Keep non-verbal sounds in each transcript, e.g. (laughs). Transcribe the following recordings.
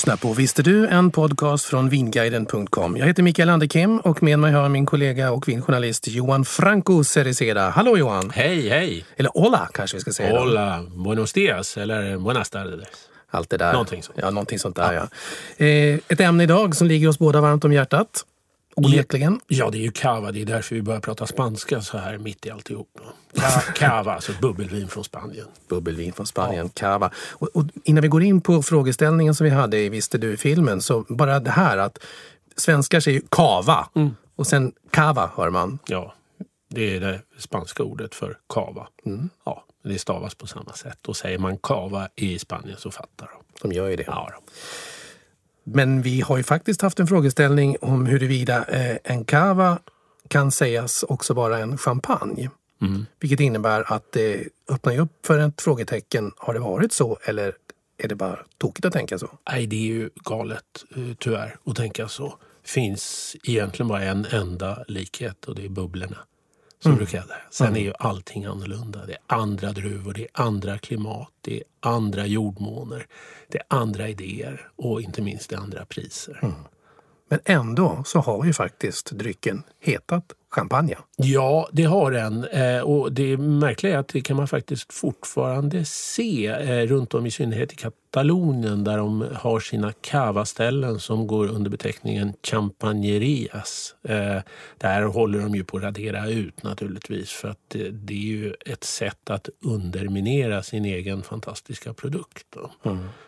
Lyssnar på Visste du? En podcast från vinguiden.com. Jag heter Mikael Anderkim och med mig har min kollega och vinjournalist Johan Franco Cereceda. Hallå Johan! Hej, hej! Eller hola kanske vi ska säga. då. Hola, buenos dias eller buenas tardes. Allt det där. Någonting sånt. Ja, någonting sånt där ja. Eh, ett ämne idag som ligger oss båda varmt om hjärtat. Onekligen. Ja, det är ju cava. Det är därför vi börjar prata spanska så här mitt i alltihop. Ca- Cava, (laughs) alltså bubbelvin från Spanien. Bubbelvin från Spanien, cava. Och, och innan vi går in på frågeställningen som vi hade i Visste du-filmen så bara det här att svenskar säger cava Mm. och sen cava hör man. Ja, det är det spanska ordet för cava. Mm. Ja, det stavas på samma sätt. Och säger man cava i Spanien så fattar de. De gör ju det. Ja, då. Men vi har ju faktiskt haft en frågeställning om huruvida eh, en cava kan sägas också vara en champagne. Mm. Vilket innebär att det öppnar ju upp för ett frågetecken. Har det varit så eller är det bara tokigt att tänka så? Nej, det är ju galet eh, tyvärr att tänka så. finns egentligen bara en enda likhet och det är bubblorna. Så brukar jag säga. Sen är ju allting annorlunda. Det är andra druvor, det är andra klimat, det är andra jordmåner, det är andra idéer och inte minst det är andra priser. Men ändå så har ju faktiskt drycken hetat champagne. Ja, det har den. Eh, Och det märkliga är att det kan man faktiskt fortfarande se eh, runt om i synnerhet i Katalonien där de har sina cava-ställen som går under beteckningen champagnerias. Eh, Där håller de ju på att radera ut naturligtvis för att det, är ju ett sätt att underminera sin egen fantastiska produkt. Då.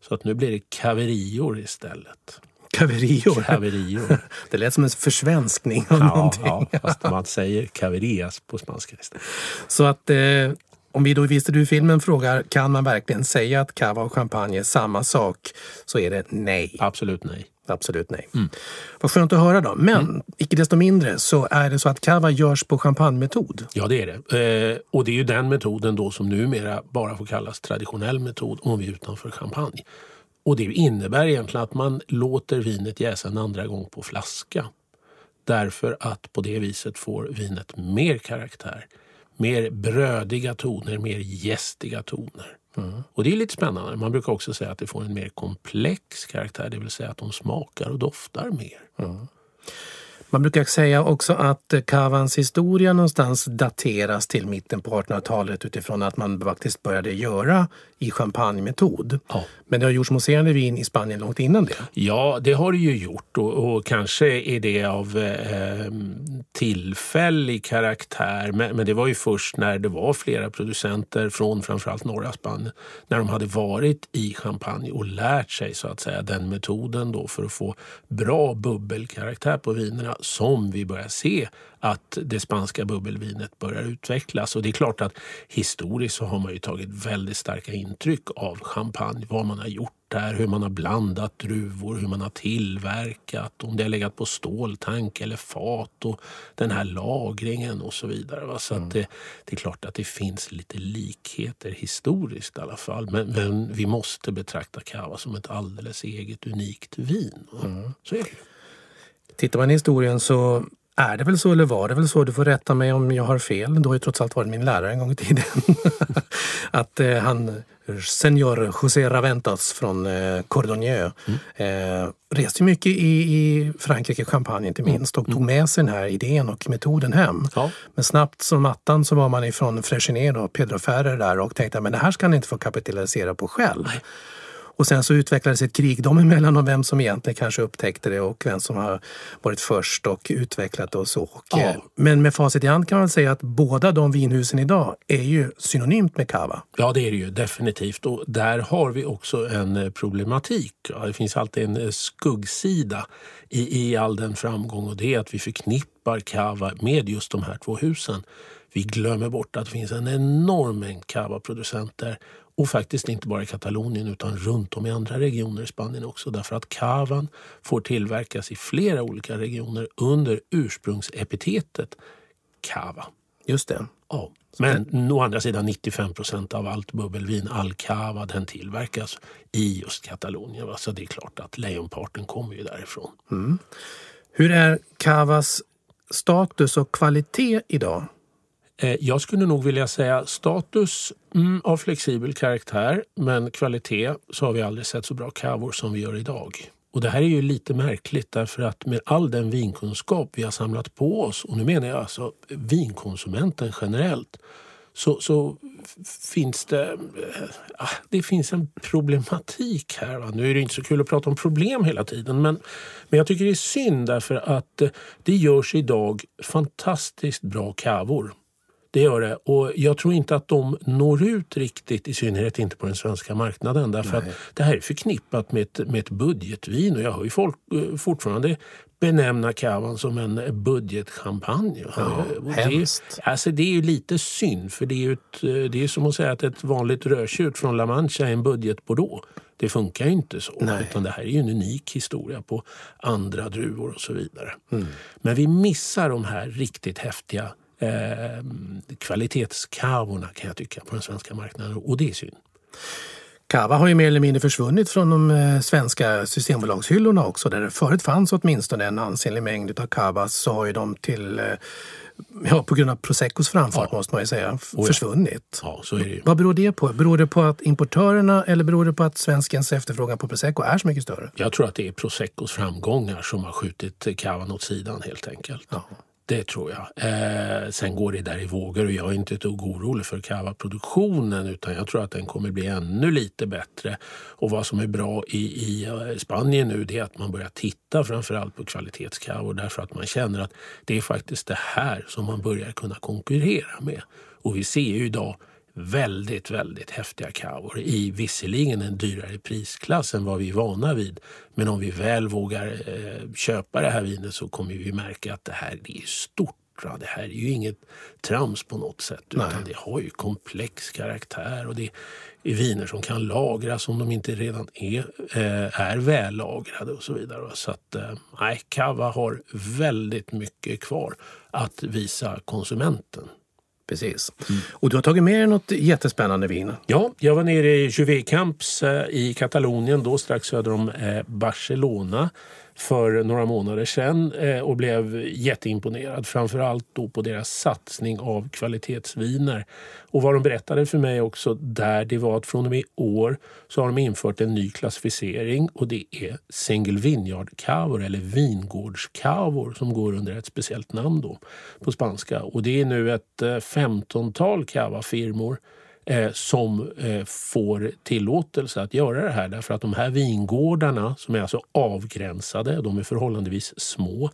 Så att nu blir det caverior istället. Caverior. Caverior. (laughs) Det lät som en försvenskning av Ja, någonting. ja, fast man säger caverias på spanska. Så att eh, om vi då i Visste du-filmen frågar kan man verkligen säga att cava och champagne är samma sak så är det nej. Absolut nej. Absolut nej. Vad skönt att höra då. Men icke desto mindre så är det så att cava görs på champagnemetod. Ja, det är det. Eh, och det är ju den metoden då som numera bara får kallas traditionell metod om vi är utanför champagne. Och det innebär egentligen att man låter vinet jäsa en andra gång på flaska. Därför att på det viset får vinet mer karaktär. Mer brödiga toner, mer gästiga toner. Och det är lite spännande. Man brukar också säga att det får en mer komplex karaktär, det vill säga att de smakar och doftar mer. Man brukar säga också att eh, cavans historia någonstans dateras till mitten på 1800-talet utifrån att man faktiskt började göra i champagnemetod. Ja. Men det har gjorts mousserande vin i Spanien långt innan det. Ja, det har det ju gjort och, och kanske är det av eh, tillfällig karaktär. Men, men det var ju först när det var flera producenter från framförallt norra Spanien när de hade varit i champagne och lärt sig så att säga den metoden då för att få bra bubbelkaraktär på vinerna som vi börjar se att det spanska bubbelvinet börjar utvecklas. Och det är klart att historiskt så har man ju tagit väldigt starka intryck av champagne. Vad man har gjort där, hur man har blandat druvor, hur man har tillverkat, om det har legat på ståltank eller fat och den här lagringen och så vidare. va. Så att det, det är klart att det finns lite likheter historiskt i alla fall. Men, men vi måste betrakta cava som ett alldeles eget unikt vin. va. Så är det. Tittar man i historien så är det väl så eller var det väl så, du får rätta mig om jag har fel, du har ju trots allt varit min lärare en gång i tiden, (laughs) att eh, han, senior José Raventas från eh, Cordonier, mm. eh, reste mycket i, i Frankrike, Champagne inte minst, och tog med sig den här idén och metoden hem. Ja. Men snabbt som attan så var man ifrån Freixenet och Pedro Ferrer där och tänkte att det här ska han inte få kapitalisera på själv. Nej. Och sen så utvecklades ett krig dem emellan om vem som egentligen kanske upptäckte det och vem som har varit först och utvecklat det och så. Och, ja. Eh, men med facit i hand kan man säga att båda de vinhusen idag är ju synonymt med cava. Ja, det är det ju definitivt. Och där har vi också en eh, problematik. Det finns alltid en eh, skuggsida i, i all den framgång och det är att vi förknippar cava med just de här två husen. Vi glömmer bort att det finns en enorm mängd cava-producenter och faktiskt inte bara i Katalonien utan runt om i andra regioner i Spanien också. Därför att kavan får tillverkas i flera olika regioner under ursprungsepitetet cava. Just det. Ja. Men å andra sidan 95 procent av allt bubbelvin, all cava, den tillverkas i just Katalonien. Så det är klart att lejonparten kommer ju därifrån. Mm. Hur är cavas status och kvalitet idag? Eh, jag skulle nog vilja säga status mm, av flexibel karaktär men kvalitet så har vi aldrig sett så bra kavor som vi gör idag. Och Det här är ju lite märkligt därför att med all den vinkunskap vi har samlat på oss och nu menar jag alltså vinkonsumenten generellt så, så finns det, äh, det finns en problematik här. Va? Nu är det inte så kul att prata om problem hela tiden men, men jag tycker det är synd därför att eh, det görs idag fantastiskt bra kavor det gör det. Och jag tror inte att de når ut riktigt, i synnerhet inte på den svenska marknaden. Därför Nej. att det här är förknippat med ett, med ett budgetvin och jag hör ju folk eh, fortfarande benämna Cavan som en budgetchampagne. Ja, det, alltså det är ju lite synd för det är, ett, eh, det är som att säga att ett vanligt rödtjut från La Mancha är en budgetbordeaux. Det funkar ju inte så. Nej. Utan det här är ju en unik historia på andra druvor och så vidare. Mm. Men vi missar de här riktigt häftiga eh, kvalitetskavorna kan jag tycka på den svenska marknaden och det är synd. Kava har ju mer eller mindre försvunnit från de eh, svenska systembolagshyllorna också. Där det förut fanns åtminstone en ansenlig mängd av Kavas så har ju de till eh, Ja, på grund av Proseccos framfart ja. måste man ju säga, försvunnit. Ja, så är det ju. Vad beror det på? Beror det på att importörerna eller beror det på att svenskens efterfrågan på Prosecco är så mycket större? Jag tror att det är Proseccos framgångar som har skjutit kavan åt sidan helt enkelt. Ja. Det tror jag. Eh, sen går det där i vågor och jag är inte ett dugg orolig för Cava-produktionen utan jag tror att den kommer bli ännu lite bättre. Och vad som är bra i, i eh, Spanien nu det är att man börjar titta framförallt på kvalitetskavor därför att man känner att det är faktiskt det här som man börjar kunna konkurrera med. Och vi ser ju idag väldigt, väldigt häftiga kavor i visserligen en dyrare prisklass än vad vi är vana vid. Men om vi väl vågar eh, köpa det här vinet så kommer vi märka att det här det är stort. Det här är ju inget trams på något sätt utan Nej. det har ju komplex karaktär och det är viner som kan lagras om de inte redan är, eh, är vällagrade och så vidare. Så att eh, Cava har väldigt mycket kvar att visa konsumenten. Precis. Mm. Och du har tagit med dig något jättespännande vin. Ja, jag var nere i Juvé Camps eh, i Katalonien, då strax söder om eh, Barcelona för några månader sedan eh, och blev jätteimponerad. Framförallt då på deras satsning av kvalitetsviner. Och vad de berättade för mig också där det var att från och med i år så har de infört en ny klassificering och det är single vineyard cavor eller vingårdscavor som går under ett speciellt namn då på spanska. Och det är nu ett eh, femtontal cava-firmor eh, som eh, får tillåtelse att göra det här. Därför att de här vingårdarna som är alltså avgränsade, de är förhållandevis små.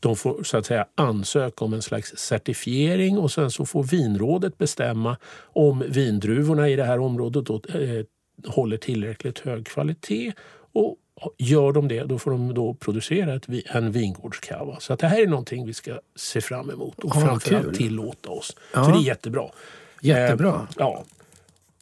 De får så att säga ansöka om en slags certifiering och sen så får vinrådet bestämma om vindruvorna i det här området då, eh, håller tillräckligt hög kvalitet. Och Gör de det, då får de då producera ett, en vingårdskava. Så att det här är någonting vi ska se fram emot och ah, framförallt kul. tillåta oss. Ja. För det är jättebra. Jättebra. Eh, ja.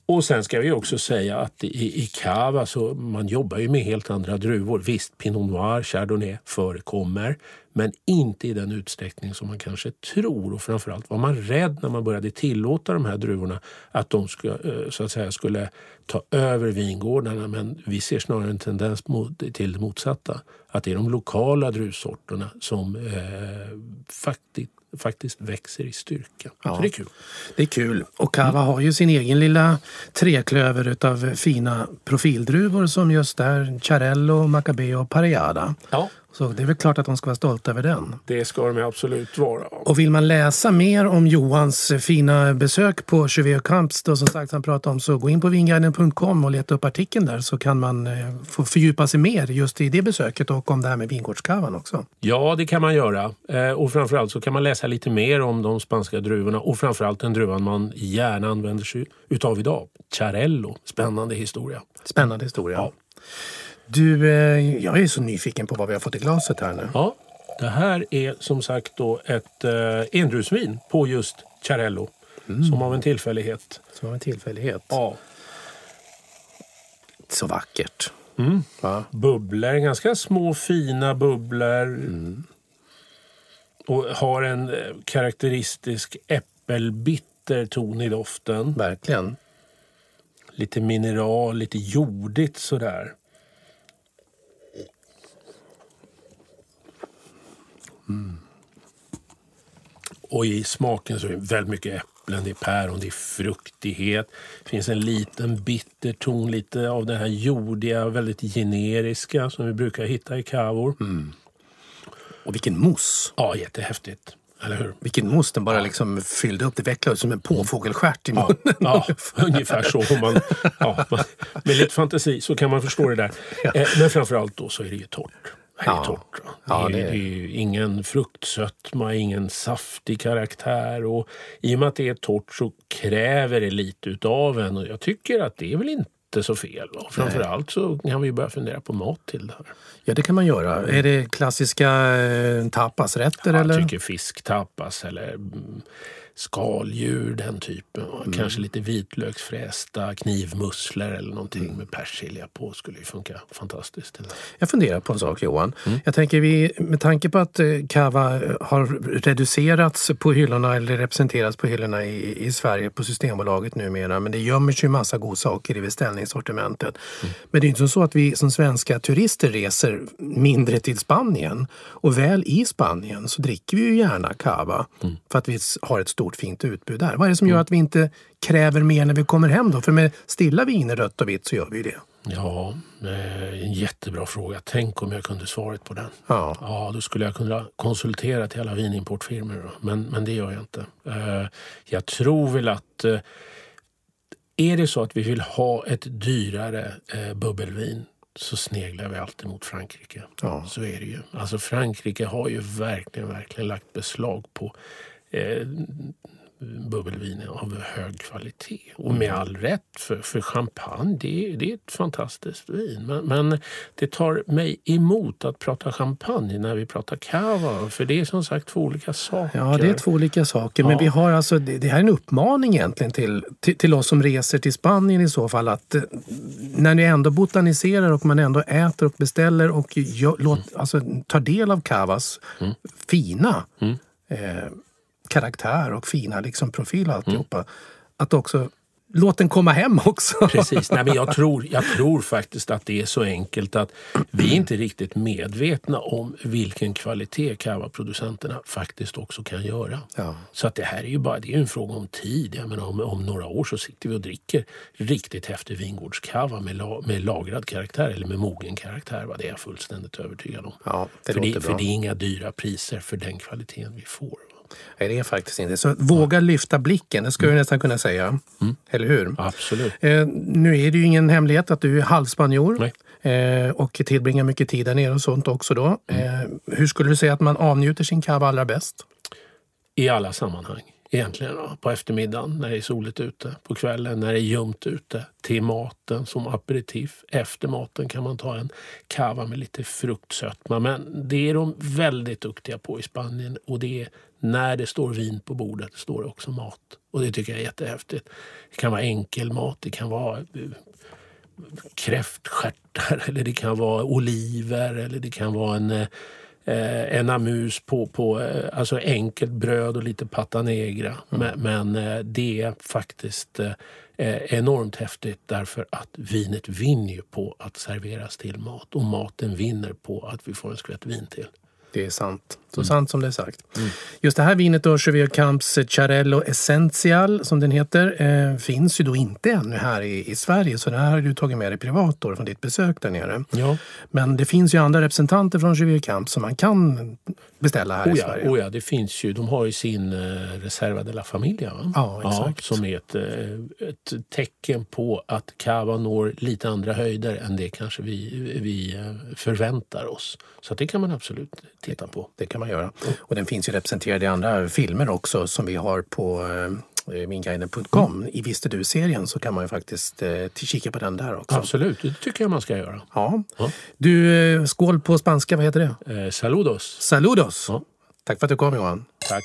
Och sen ska vi också säga att i, i Cava så man jobbar ju med helt andra druvor. Visst, Pinot Noir, Chardonnay förekommer, men inte i den utsträckning som man kanske tror. Och framförallt var man rädd när man började tillåta de här druvorna att de ska, eh, så att säga, skulle ta över vingårdarna. Men vi ser snarare en tendens mot, till det motsatta. Att det är de lokala druvsorterna som eh, faktiskt faktiskt växer i styrka. Ja. Så det är kul. Det är kul. Och Cava mm. har ju sin egen lilla treklöver utav fina profildruvor som just är Charello, Macabeo och Pareada. Ja. Så det är väl klart att de ska vara stolta över den. Det ska de absolut vara. Och vill man läsa mer om Johans fina besök på Chevier Camps, då som sagt han pratade om, så gå in på vinguiden.com och leta upp artikeln där så kan man eh, få fördjupa sig mer just i det besöket och om det här med vingårdskavan också. Ja, det kan man göra. Eh, och framförallt så kan man läsa lite mer om de spanska druvorna och framförallt den druvan man gärna använder sig utav idag. Charello. Spännande historia. Spännande historia. Ja. Du, eh, jag är så nyfiken på vad vi har fått i glaset här nu. Ja, det här är som sagt då ett eh, endrusvin på just Charello. Mm. Som av en tillfällighet. Som av en tillfällighet. Ja. Så vackert. Mm. Va? Bubblor, ganska små fina bubblor. Mm. Och har en eh, karaktäristisk äppelbitter ton i doften. Verkligen. Lite mineral, lite jordigt sådär. Mm. Och i smaken så är det väldigt mycket äpplen, det är päron, det är fruktighet. Det finns en liten bitter ton, lite av det här jordiga, väldigt generiska som vi brukar hitta i kavor. Mm. Och vilken mousse! Ja, jättehäftigt. Eller hur? Vilken mousse, den bara liksom fyllde upp. Det vecklade som en påfågelstjärt i munnen. Ja, ja, ungefär så. Man, ja, med lite fantasi så kan man förstå det där. Ja. Eh, men framförallt då så är det ju torrt. Det är ja. torrt. Det, ja, det, är, det är ingen fruktsötma, ingen saftig karaktär. Och I och med att det är torrt så kräver det lite utav en. Och jag tycker att det är väl inte så fel. Och framförallt så kan vi börja fundera på mat till det här. Ja, det kan man göra. Är det klassiska eh, tapasrätter? Ja, jag tycker fisktapas eller mm, skaldjur, den typen. Mm. Kanske lite vitlöksfrästa knivmusslor eller någonting mm. med persilja på skulle ju funka fantastiskt. Jag funderar på en sak Johan. Mm. Jag tänker vi, med tanke på att eh, har reducerats på hyllorna eller representerats på hyllorna i, i Sverige på Systembolaget numera. Men det gömmer sig ju massa godsaker i beställningssortimentet. Mm. Men det är inte så att vi som svenska turister reser mindre till Spanien. Och väl i Spanien så dricker vi ju gärna Cava mm. för att vi har ett stort stort fint utbud där. Vad är det som gör mm. att vi inte kräver mer när vi kommer hem då? För med stilla viner, rött och vitt, så gör vi det. Ja, en jättebra fråga. Tänk om jag kunde svaret på den. Ja. ja då skulle jag kunna konsultera till alla vinimportfirmor. Men, men det gör jag inte. Eh, jag tror väl att eh, är det så att vi vill ha ett dyrare eh, bubbelvin så sneglar vi alltid mot Frankrike. Ja. Så är det ju. Alltså Frankrike har ju verkligen, verkligen lagt beslag på eh, bubbelvin av hög kvalitet. Och med all rätt, för, för champagne det, det är ett fantastiskt vin. Men, men, det tar mig emot att prata champagne när vi pratar cava. För det är som sagt två olika saker. Ja, det är två olika saker. Ja. Men vi har alltså, det, det här är en uppmaning egentligen till, till, till, oss som reser till Spanien i så fall. att eh, När ni ändå botaniserar och man ändå äter och beställer och gör, låt, mm. alltså, tar del av cavas mm. fina mm. Eh, karaktär och fina liksom, profil och alltihopa. Mm. Att också låt den komma hem också. Precis. Nej, men jag, (laughs) tror, jag tror faktiskt att det är så enkelt att vi är inte riktigt medvetna om vilken kvalitet cava-producenterna faktiskt också kan göra. Ja. Så att det här är ju bara det är en fråga om tid. Jag menar, om, om några år så sitter vi och dricker riktigt häftig vingårdskava med, la, med lagrad karaktär eller med mogen karaktär. Va? Det är jag fullständigt övertygad om. Ja, det för, det, för det är inga dyra priser för den kvaliteten vi får. Nej, det är faktiskt inte. Så våga lyfta blicken, det skulle mm. jag nästan kunna säga. Mm. Eller hur? Absolut. Eh, nu är det ju ingen hemlighet att du är halvspanjor. Eh, och tillbringar mycket tid där nere och sånt också då. Mm. Eh, hur skulle du säga att man avnjuter sin cava allra bäst? I alla sammanhang egentligen då, på eftermiddagen när det är soligt ute, på kvällen när det är ljumt ute, till maten som aperitif. Efter maten kan man ta en cava med lite fruktsötma. Men det är de väldigt duktiga på i Spanien och det är när det står vin på bordet står det också mat. Och det tycker jag är jättehäftigt. Det kan vara enkel mat, det kan vara eh, kräftstjärtar (laughs) eller det kan vara oliver eller det kan vara en eh, eh, en amus på, på eh, alltså enkelt bröd och lite pata negra. Mm. Men, men, det är faktiskt enormt häftigt därför att vinet vinner på att serveras till mat och maten vinner på att vi får en skvätt vin till. Det är sant. Så mm. sant som det är sagt. Mm. Just det här vinet då, Chevier Camps Charello Essential som den heter, eh, finns ju då inte ännu här i, i Sverige. Så det här har du tagit med dig privat då från ditt besök där nere. Ja. Men det finns ju andra representanter från Chevier Camps som man kan beställa här oh ja, i Sverige. Oh ja, det finns ju. De har ju sin eh, Reserva de la Familia. Va? Ja, exakt. Ja, som är ett, eh, ett tecken på att Cava når lite andra höjder än det kanske vi, vi eh, förväntar oss. Så det kan man absolut titta på. Det kan man göra. Och den finns ju representerad i andra filmer också som vi har på eh, minguiden.com. Mm. I Visste du-serien så kan man ju faktiskt eh, kika på den där också. Absolut, det tycker jag man ska göra. Ja. ja. Du, eh, skål på spanska, vad heter det? Eh, saludos. Saludos! Ja. Tack för att du kom Johan. Tack.